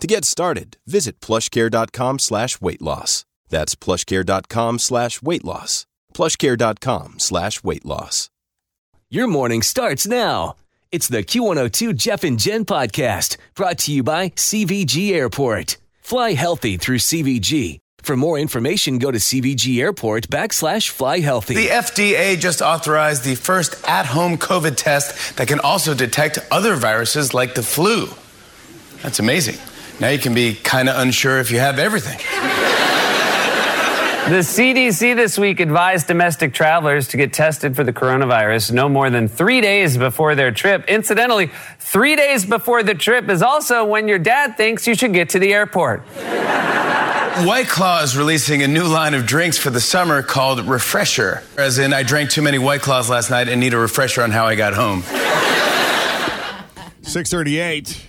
To get started, visit plushcare.com slash weight loss. That's plushcare.com slash weight loss. plushcare.com slash weight loss. Your morning starts now. It's the Q102 Jeff and Jen podcast brought to you by CVG Airport. Fly healthy through CVG. For more information, go to CVG Airport backslash fly healthy. The FDA just authorized the first at home COVID test that can also detect other viruses like the flu. That's amazing. Now you can be kind of unsure if you have everything. The CDC this week advised domestic travelers to get tested for the coronavirus no more than three days before their trip. Incidentally, three days before the trip is also when your dad thinks you should get to the airport. White Claw is releasing a new line of drinks for the summer called Refresher. As in, I drank too many White Claws last night and need a refresher on how I got home. 638.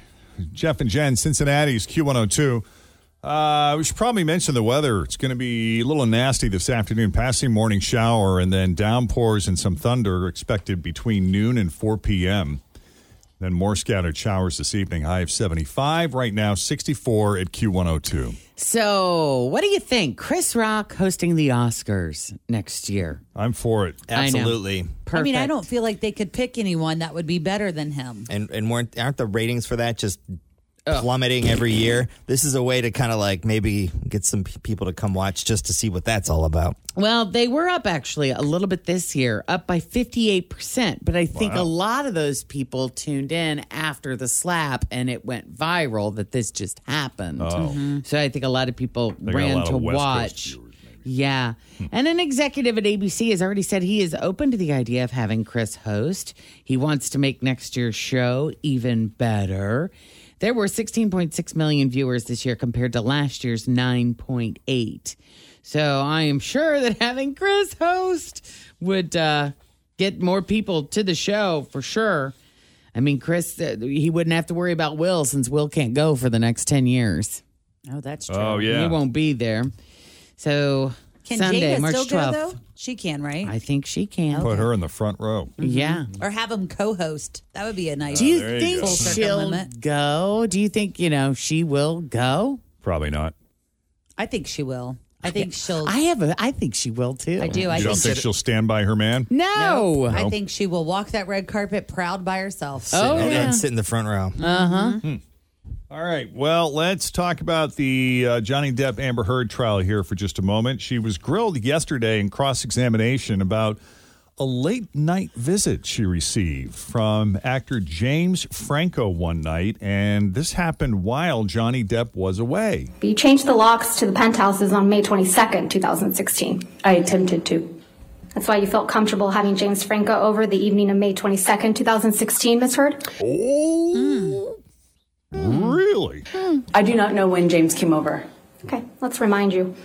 Jeff and Jen, Cincinnati's Q102. Uh, we should probably mention the weather. It's going to be a little nasty this afternoon. Passing morning shower and then downpours and some thunder expected between noon and 4 p.m. Then more scattered showers this evening. High of 75. Right now, 64 at Q102. So, what do you think? Chris Rock hosting the Oscars next year. I'm for it. I know. Absolutely. I mean, I don't feel like they could pick anyone that would be better than him. And and weren't aren't the ratings for that just plummeting every year? This is a way to kind of like maybe get some p- people to come watch just to see what that's all about. Well, they were up actually a little bit this year, up by 58%. But I think a lot of those people tuned in after the slap and it went viral that this just happened. Oh. Mm-hmm. So I think a lot of people They ran to of West Coast watch. viewers. Yeah. Hmm. And an executive at ABC has already said he is open to the idea of having Chris host. He wants to make next year's show even better. There were 16.6 million viewers this year compared to last year's 9.8. So I am sure that having Chris host would uh, get more people to the show for sure. I mean, Chris, uh, he wouldn't have to worry about Will since Will can't go for the next 10 years. Oh, that's true. Oh, yeah. He won't be there. So Can Sunday, Jada March still 12th. go though? She can, right? I think she can. Put her in the front row. Mm-hmm. Yeah. or have him co-host. That would be a nice. Do you there you think go. Full circle she'll limit. go? Do you think, you know, she will go? Probably not. I think she will. I think she'll. I have a I think she will too. I do. I you don't think. think she'll stand by her man? No. I oh. think she will walk that red carpet proud by herself. Oh, and, yeah. and sit in the front row. Uh-huh. Mm-hmm. Hmm. All right. Well, let's talk about the uh, Johnny Depp Amber Heard trial here for just a moment. She was grilled yesterday in cross examination about a late night visit she received from actor James Franco one night, and this happened while Johnny Depp was away. You changed the locks to the penthouses on May 22nd, 2016. I attempted to. That's why you felt comfortable having James Franco over the evening of May 22nd, 2016, Miss Heard? Oh, really? I do not know when James came over. Okay, let's remind you.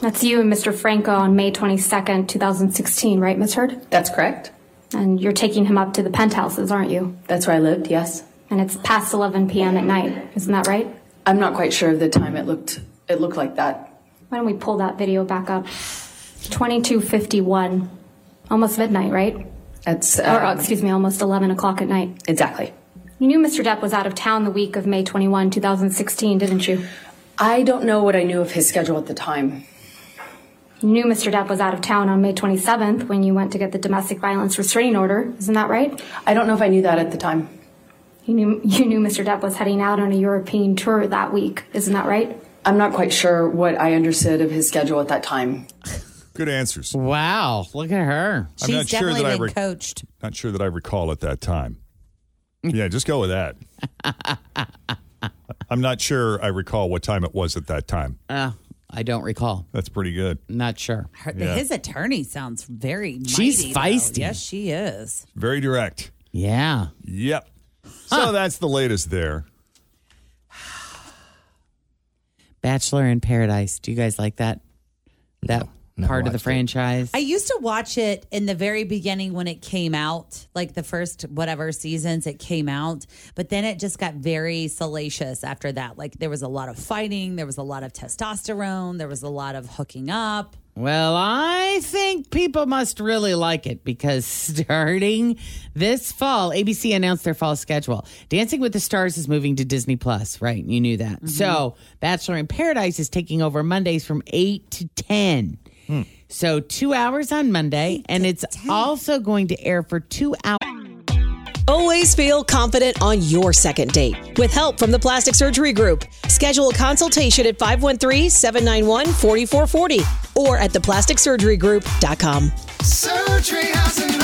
That's you and Mr. Franco on May 22nd, 2016, right, Miss Heard? That's correct. And you're taking him up to the penthouses, aren't you? That's where I lived, yes. And it's past 11 p.m. at night, isn't that right? I'm not quite sure of the time it looked it looked like that. Why don't we pull that video back up? 2251. Almost midnight, right? That's Or, uh, um, excuse me, almost 11 o'clock at night. exactly. You knew Mr. Depp was out of town the week of May 21, 2016, didn't you? I don't know what I knew of his schedule at the time. You knew Mr. Depp was out of town on May 27th when you went to get the domestic violence restraining order, isn't that right? I don't know if I knew that at the time. You knew you knew Mr. Depp was heading out on a European tour that week, isn't that right? I'm not quite sure what I understood of his schedule at that time. Good answers. Wow, look at her. I'm She's not sure definitely that I been rec- coached. Not sure that I recall at that time. Yeah, just go with that. I'm not sure I recall what time it was at that time. Uh, I don't recall. That's pretty good. Not sure. Her, Yeah. His attorney sounds very. She's mighty, though. feisty. Yes, she is. Very direct. Yeah. Yep. So that's the latest there. Bachelor in Paradise. Do you guys like that? That never part of the watched it. franchise? I used to watch it in the very beginning when it came out, like the first whatever seasons it came out, but then it just got very salacious after that. Like there was a lot of fighting, there was a lot of testosterone, there was a lot of hooking up. Well, I think people must really like it because starting this fall, ABC announced their fall schedule. Dancing with the Stars is moving to Disney Plus, right? You knew that. Mm-hmm. So, Bachelor in Paradise is taking over Mondays from 8 to 10. So, two hours on Monday, and it's also going to air for two hours. Always feel confident on your second date. With help from the Plastic Surgery Group, schedule a consultation at 513-791-4440 or at theplasticsurgerygroup.com. Surgery has an art.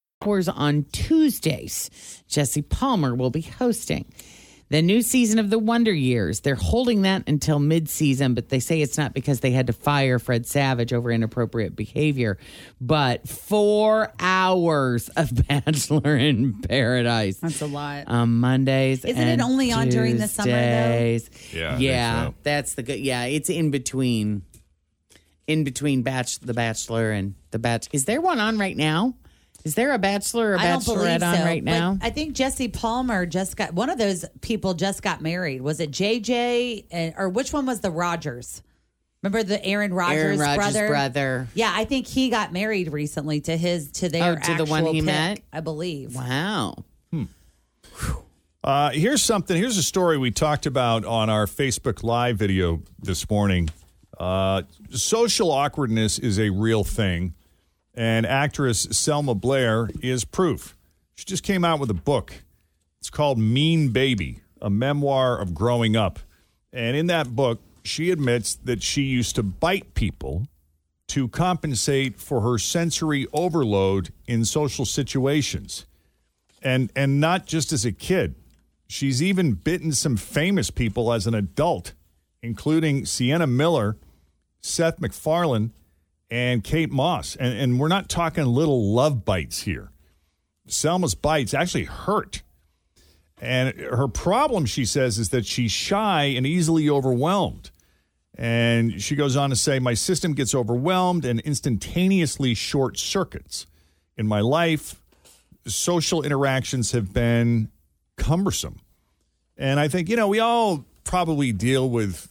Hours on Tuesdays. Jesse Palmer will be hosting the new season of the Wonder Years. They're holding that until mid-season, but they say it's not because they had to fire Fred Savage over inappropriate behavior, but four hours of Bachelor in Paradise. That's a lot. On Mondays. Isn't it and only on during the summer, though? Yeah, Yeah. so. That's the good. Yeah. It's in between, in between batch, the Bachelor and the Batch. Is there one on right now? Is there a Bachelor or I don't believe Bachelorette on so. right but now? I think Jesse Palmer just got one of those people just got married. Was it JJ and, or which one was the Rodgers? Remember the Aaron Rodgers, Aaron Rodgers' brother? brother. Yeah, I think he got married recently to his to their Oh, to the one actual he pick, met? I believe. Wow. Uh, here's something. Here's a story we talked about on our Facebook Live video this morning. Uh, social awkwardness is a real thing, and actress Selma Blair is proof. She just came out with a book. It's called Mean Baby, a memoir of growing up. And in that book, she admits that she used to bite people to compensate for her sensory overload in social situations and and not just as a kid. She's even bitten some famous people as an adult, including Sienna Miller, Seth MacFarlane, and Kate Moss. And, and we're not talking little love bites here. Selma's bites actually hurt. And her problem, she says, is that she's shy and easily overwhelmed. And she goes on to say, My system gets overwhelmed and instantaneously short circuits. In my life, social interactions have been cumbersome. And I think, you know, we all probably deal with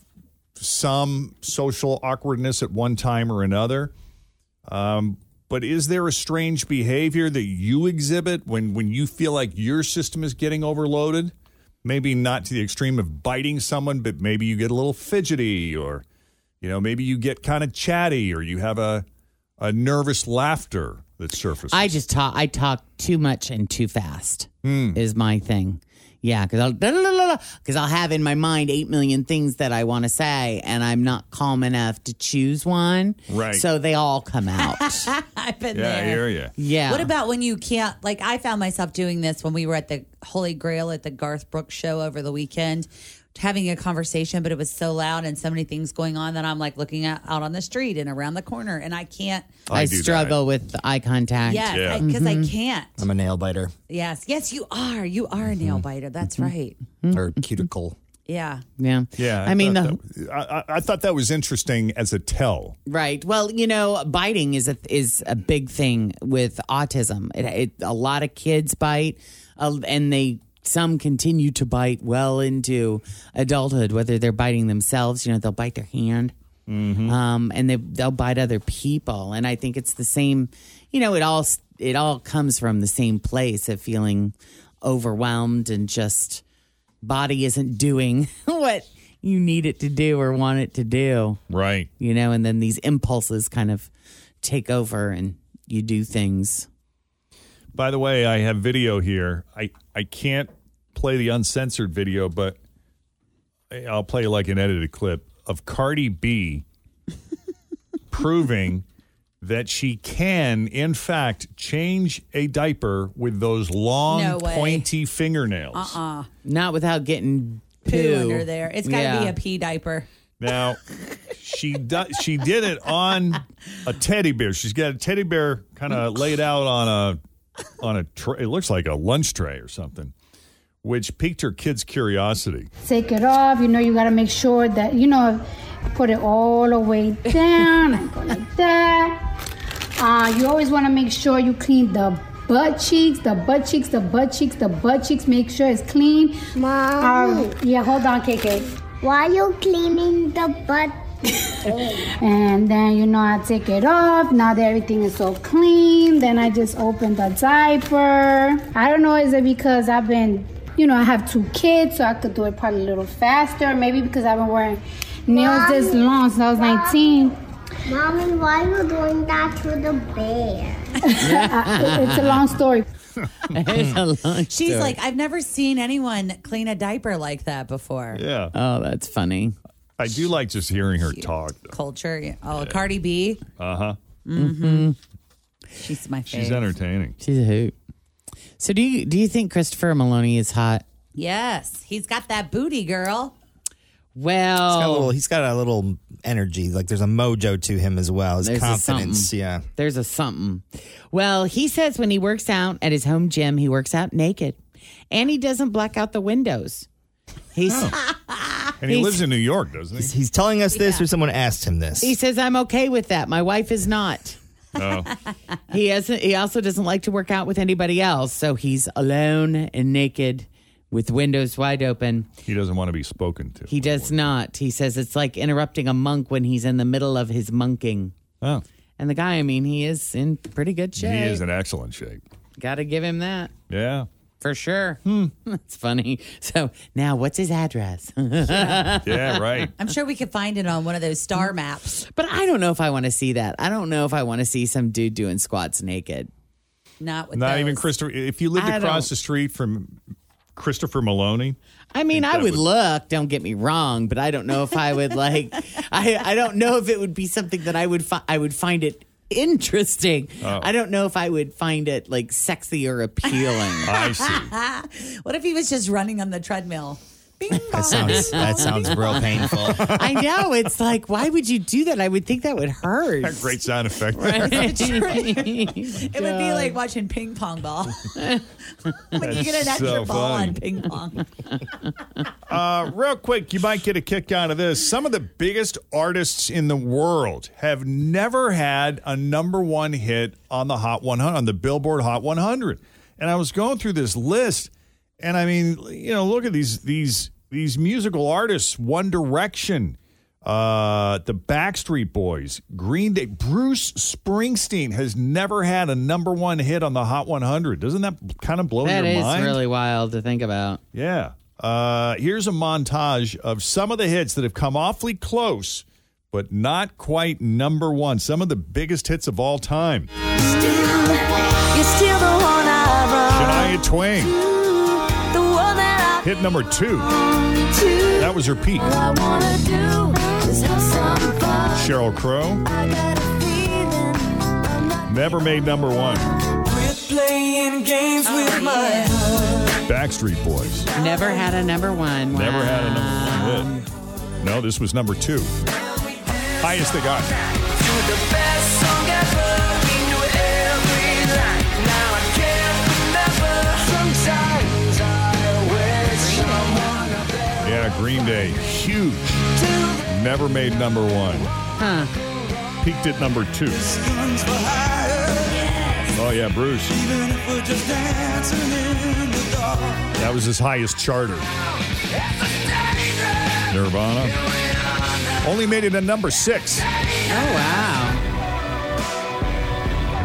some social awkwardness at one time or another. Um, but is there a strange behavior that you exhibit when, when you feel like your system is getting overloaded? Maybe not to the extreme of biting someone, but maybe you get a little fidgety or, you know, maybe you get kind of chatty or you have a, a nervous laughter that surfaces. I just talk. I talk too much and too fast. Hmm. Is my thing. Yeah, because I'll because I'll have in my mind eight million things that I want to say, and I'm not calm enough to choose one. Right. So they all come out. I've been yeah, I there. hear you. yeah. What about when you can't? Like, I found myself doing this when we were at the Holy Grail at the Garth Brooks show over the weekend, having a conversation, but it was so loud and so many things going on that I'm like looking at, out on the street and around the corner, and I can't. I, do that. struggle with eye contact. Yes, Yeah. because I, mm-hmm. can't. I'm a nail biter Yes, yes, you are. You are a nail mm-hmm. biter. That's mm-hmm. right. or cuticle. Yeah. Yeah. Yeah, I, mean, the, that- I, I- I thought that was interesting as a tell. Right. Well, you know, biting is a is a big thing with autism. It, it a lot of kids bite, uh, and they some continue to bite well into adulthood. Whether they're biting themselves, you know, they'll bite their hand. um, and they they'll bite other people. And I think it's the same. You know, it all it all comes from the same place of feeling overwhelmed and just body isn't doing what you need it to do or want it to do. Right. You know, and then these impulses kind of take over and you do things. By the way, I have video here. I, I can't play the uncensored video, but I'll play like an edited clip of Cardi B proving that she can, in fact, change a diaper with those long, No way. pointy fingernails. Uh-uh. Not without getting Poo, poo, under there. It's got to Yeah. be a pee diaper. Now, she do, she did it on a teddy bear. She's got a teddy bear kind of laid out on a on a tray. It looks like a lunch tray or something, which piqued her kid's curiosity. take it off. You know, you got to make sure that, you know, put it all the way down and go like that. Uh, you always want to make sure you clean the butt cheeks, the butt cheeks, the butt cheeks, the butt cheeks. Make sure it's clean. Mom. yeah, hold on, KK. Why are you cleaning the butt? Oh. And then, you know, I take it off. Now that everything is so clean, then I just open the diaper. I don't know, is it because I've been, you know, I have two kids, so I could do it probably a little faster. Maybe because I've been wearing nails this long since I was 19. Mommy, why are you doing that to the bear? It's a long story. It's a long She's story. like, I've never seen anyone clean a diaper like that before. Yeah. Oh, that's funny. I do like just hearing her talk. Kulture. yeah. Oh, Cardi B. Uh huh. Mm-hmm. She's my favorite. She's entertaining. She's a hoot. So do you do you think Christopher Meloni is hot? Yes, he's got that booty, girl. Well, He's got a little, he's got a little energy. Like there's a mojo to him as well. His There's a confidence. something. Yeah. There's a something. Well, he says when he works out at his home gym, he works out naked, and he doesn't black out the windows. He's And he He's- lives in New York, doesn't he? He's, he's telling us this, or someone asked him this. he says I'm okay with that. My wife is not. Oh. He hasn't. He also doesn't like to work out with anybody else, so he's alone and naked with windows wide open. He doesn't want to be spoken to. He does not. He says it's like interrupting a monk when he's in the middle of his monking. Oh. And the guy, I mean, he is in pretty good shape. He is in excellent shape. Got to give him that Yeah. For sure. Hmm. That's funny. So now, what's his address? Yeah, right. I'm sure we could find it on one of those star maps. But I don't know if I want to see that. I don't know if I want to see some dude doing squats naked. Not with Not even. Christopher. If you lived I across don't- the street from Christopher Meloni, I mean, think I would would- look. Don't get me wrong, but I don't know if I would like. I I don't know if it would be something that I would fi- I would find it interesting. Oh. I don't know if I would find it like sexy or appealing. I see. what if he was just running on the treadmill? That sounds that sounds real painful. I know. It's like, why would you do that? I would think that would hurt. That great sound effect. It would be like watching ping pong ball. when you get an extra so ball funny. on ping pong. Uh, real quick, you might get a kick out of this. Some of the biggest artists in the world have never had a number one hit on the Hot 100, on the Billboard Hot 100. And I was going through this list, and I mean, you know, look at these these these musical artists: One Direction, uh, the Backstreet Boys, Green Day, Bruce Springsteen has never had a number one hit on the Hot 100. Doesn't that kind of blow That your mind? mind? really wild to think about. Yeah. Uh, here's a montage of some of the hits that have come awfully close, but not quite number one. Some of the biggest hits of all time. You're still the one I Shania Twain, hit number two. That was her peak. All I wanna do is have some fun. Sheryl Crow I got a feeling I'm not never made number one. Playing games with my Backstreet Boys Never had a number one. never had a number one hit. No, this was number two. Highest they got. Green Day, huge. Never made number one. Huh. Peaked at number two. Oh yeah, Bruce. Even if we're just dancing in the dark. That was his highest charter. Nirvana. Only made it a number six. Oh, wow.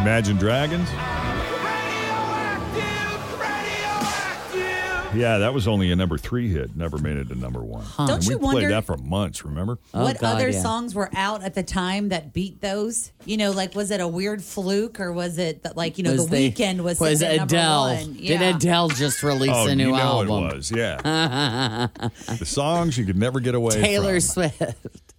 Imagine Dragons. Yeah, that was only a number three hit. Never made it a number one. Don't And we you played that for months, remember? what oh, other songs were out at the time that beat those? You know, like was it a weird fluke or was it that like you know Was the they- weekend was was sitting at number Adele. one? Did Adele just release oh, a new you know album? it was, yeah. the songs you could never get away with. Taylor from. Swift.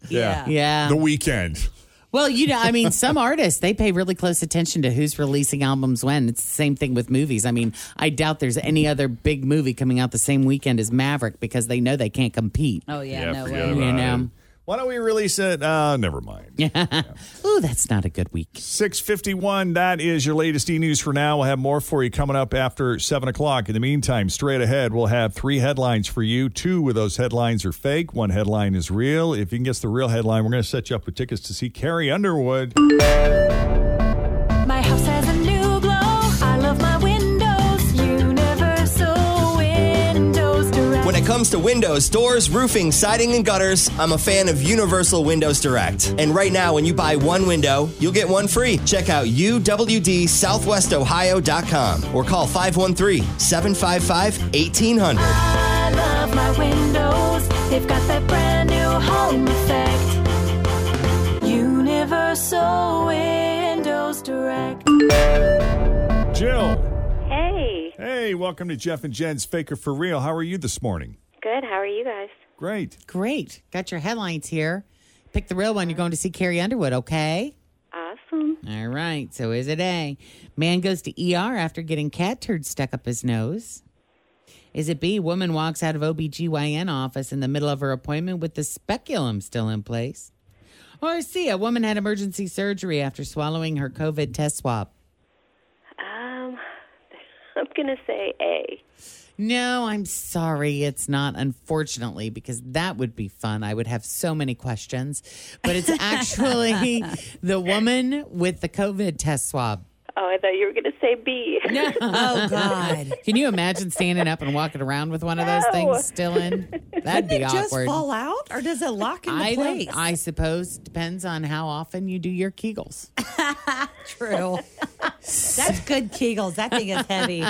Yeah. Yeah. The Weeknd. Well, you know, I mean, some artists they pay really close attention to who's releasing albums when. It's the same thing with movies. I mean, I doubt there's any other big movie coming out the same weekend as Maverick because they know they can't compete. Oh yeah, no way. You know. it. Why don't we release it? Uh, never mind. Yeah. Ooh, that's not a good week. 651, that is your latest e news for now. We'll have more for you coming up after 7 o'clock. In the meantime, straight ahead, we'll have three headlines for you. Two of those headlines are fake, one headline is real. If you can guess the real headline, we're going to set you up with tickets to see Carrie Underwood. Comes to windows, doors, roofing, siding, and gutters, I'm a fan of Universal Windows Direct. And right now, when you buy one window, you'll get one free. Check out uwdsouthwestohio.com or call 513 755 1800. I love my windows. They've got that brand new home effect. Universal Windows Direct. Jill. Hey, Hey, welcome to Jeff and Jen's Faker for Real. How are you this morning? Good. How are you guys? Great. Great. Got your headlines here. Pick the real one. You're going to see Carrie Underwood, okay? Awesome. All right. So is it A? Man goes to ER after getting cat turd stuck up his nose. Is it B? Woman walks out of OBGYN office in the middle of her appointment with the speculum still in place. Or C? A woman had emergency surgery after swallowing her COVID test swab. Um, I'm gonna say A. No, I'm sorry. It's not, unfortunately, because that would be fun. I would have so many questions. But it's actually the woman with the COVID test swab. Oh, I thought you were gonna say B. No. Oh God. Can you imagine standing up and walking around with one of those No. things still in? That'd be Does it just awkward. fall out or does it lock into I don't- place? I suppose depends on how often you do your Kegels. True. That's good Kegels. That thing is heavy.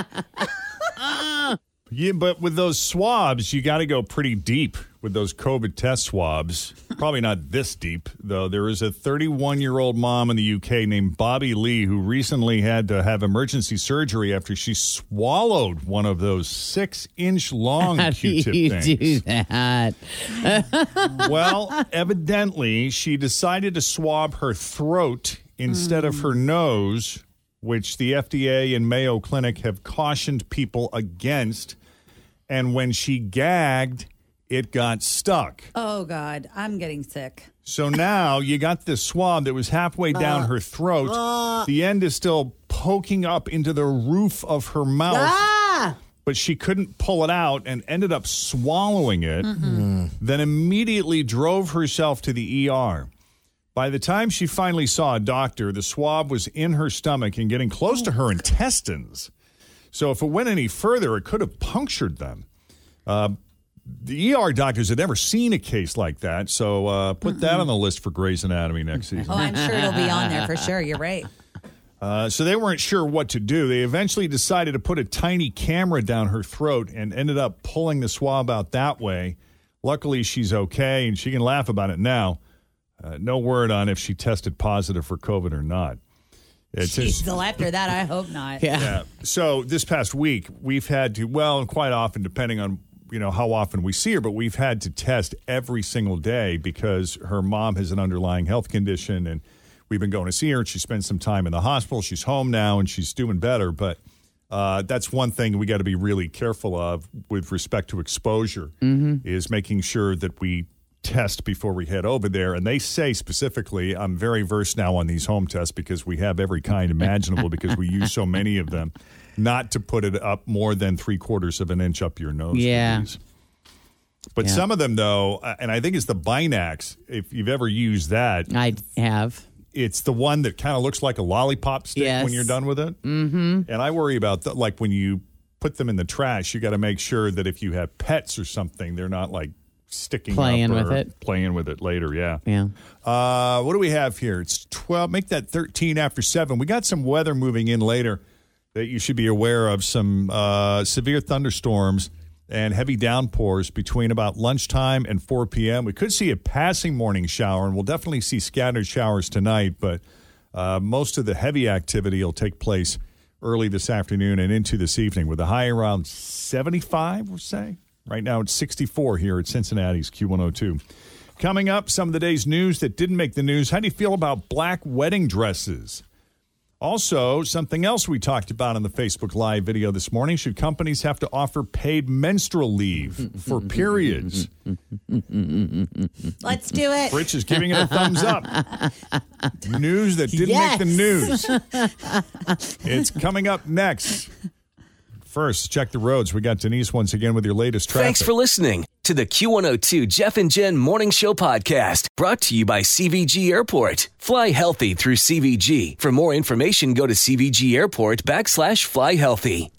Uh, Yeah, but with those swabs, you got to go pretty deep with those COVID test swabs. Probably not this deep, though. There is a 31 year old mom in the UK named Bobby Lee who recently had to have emergency surgery after she swallowed one of those six inch long How Q tip things. do that? well, evidently, she decided to swab her throat instead of her nose, which the FDA and Mayo Clinic have cautioned people against. And when she gagged, it got stuck. Oh God, I'm getting sick. So now you got this swab that was halfway down her throat. the end is still poking up into the roof of her mouth. Ah! But she couldn't pull it out and ended up swallowing it. Then immediately drove herself to the ER. By the time she finally saw a doctor, the swab was in her stomach and getting close to her intestines. So if it went any further, it could have punctured them. Uh, the ER doctors had never seen a case like that, so uh, put that on the list for Grey's Anatomy next season. Oh, I'm sure it'll be on there for sure. You're right. Uh, so they weren't sure what to do. They eventually decided to put a tiny camera down her throat and ended up pulling the swab out that way. Luckily, she's okay and she can laugh about it now. Uh, no word on if she tested positive for COVID or not. It's just- Still after that, I hope not. yeah. So this past week, we've had to, well, and quite often, depending on you know how often we see her, but we've had to test every single day because her mom has an underlying health condition, and we've been going to see her. And she spent some time in the hospital. She's home now, and she's doing better. But uh, that's one thing we got to be really careful of with respect to exposure is making sure that we test before we head over there. And they say specifically, I'm very versed now on these home tests because we have every kind imaginable because we use so many of them, not to put it up more than three quarters of an inch up your nose. Yeah. please. But Yeah. some of them, though, uh, and I think it's the Binax, if you've ever used that, I have. it's the one that kind of looks like a lollipop stick Yes. when you're done with it. Mm-hmm. And I worry about the, like when you put them in the trash, you got to make sure that if you have pets or something, they're not like sticking Playing with it. Playing with it later, yeah. Yeah. Uh, what do we have here? It's 12. Make that 13 after 7. We got some weather moving in later that you should be aware of. Some uh, severe thunderstorms and heavy downpours between about lunchtime and 4 p.m. We could see a passing morning shower, and we'll definitely see scattered showers tonight, but uh, most of the heavy activity will take place early this afternoon and into this evening with a high around 75, we'll say. Right now it's 64 here at Cincinnati's Q102. Coming up, some of the day's news that didn't make the news. How do you feel about black wedding dresses? Also, something else we talked about in the Facebook Live video this morning should companies have to offer paid menstrual leave for periods? Let's do it. Rich is giving it a thumbs up. news that didn't make the news. It's coming up next. First, check the roads. We got Denise once again with your latest traffic. Thanks for listening to the Q102 Jeff and Jen Morning Show podcast brought to you by CVG Airport. Fly healthy through CVG. For more information, go to CVG Airport backslash fly healthy.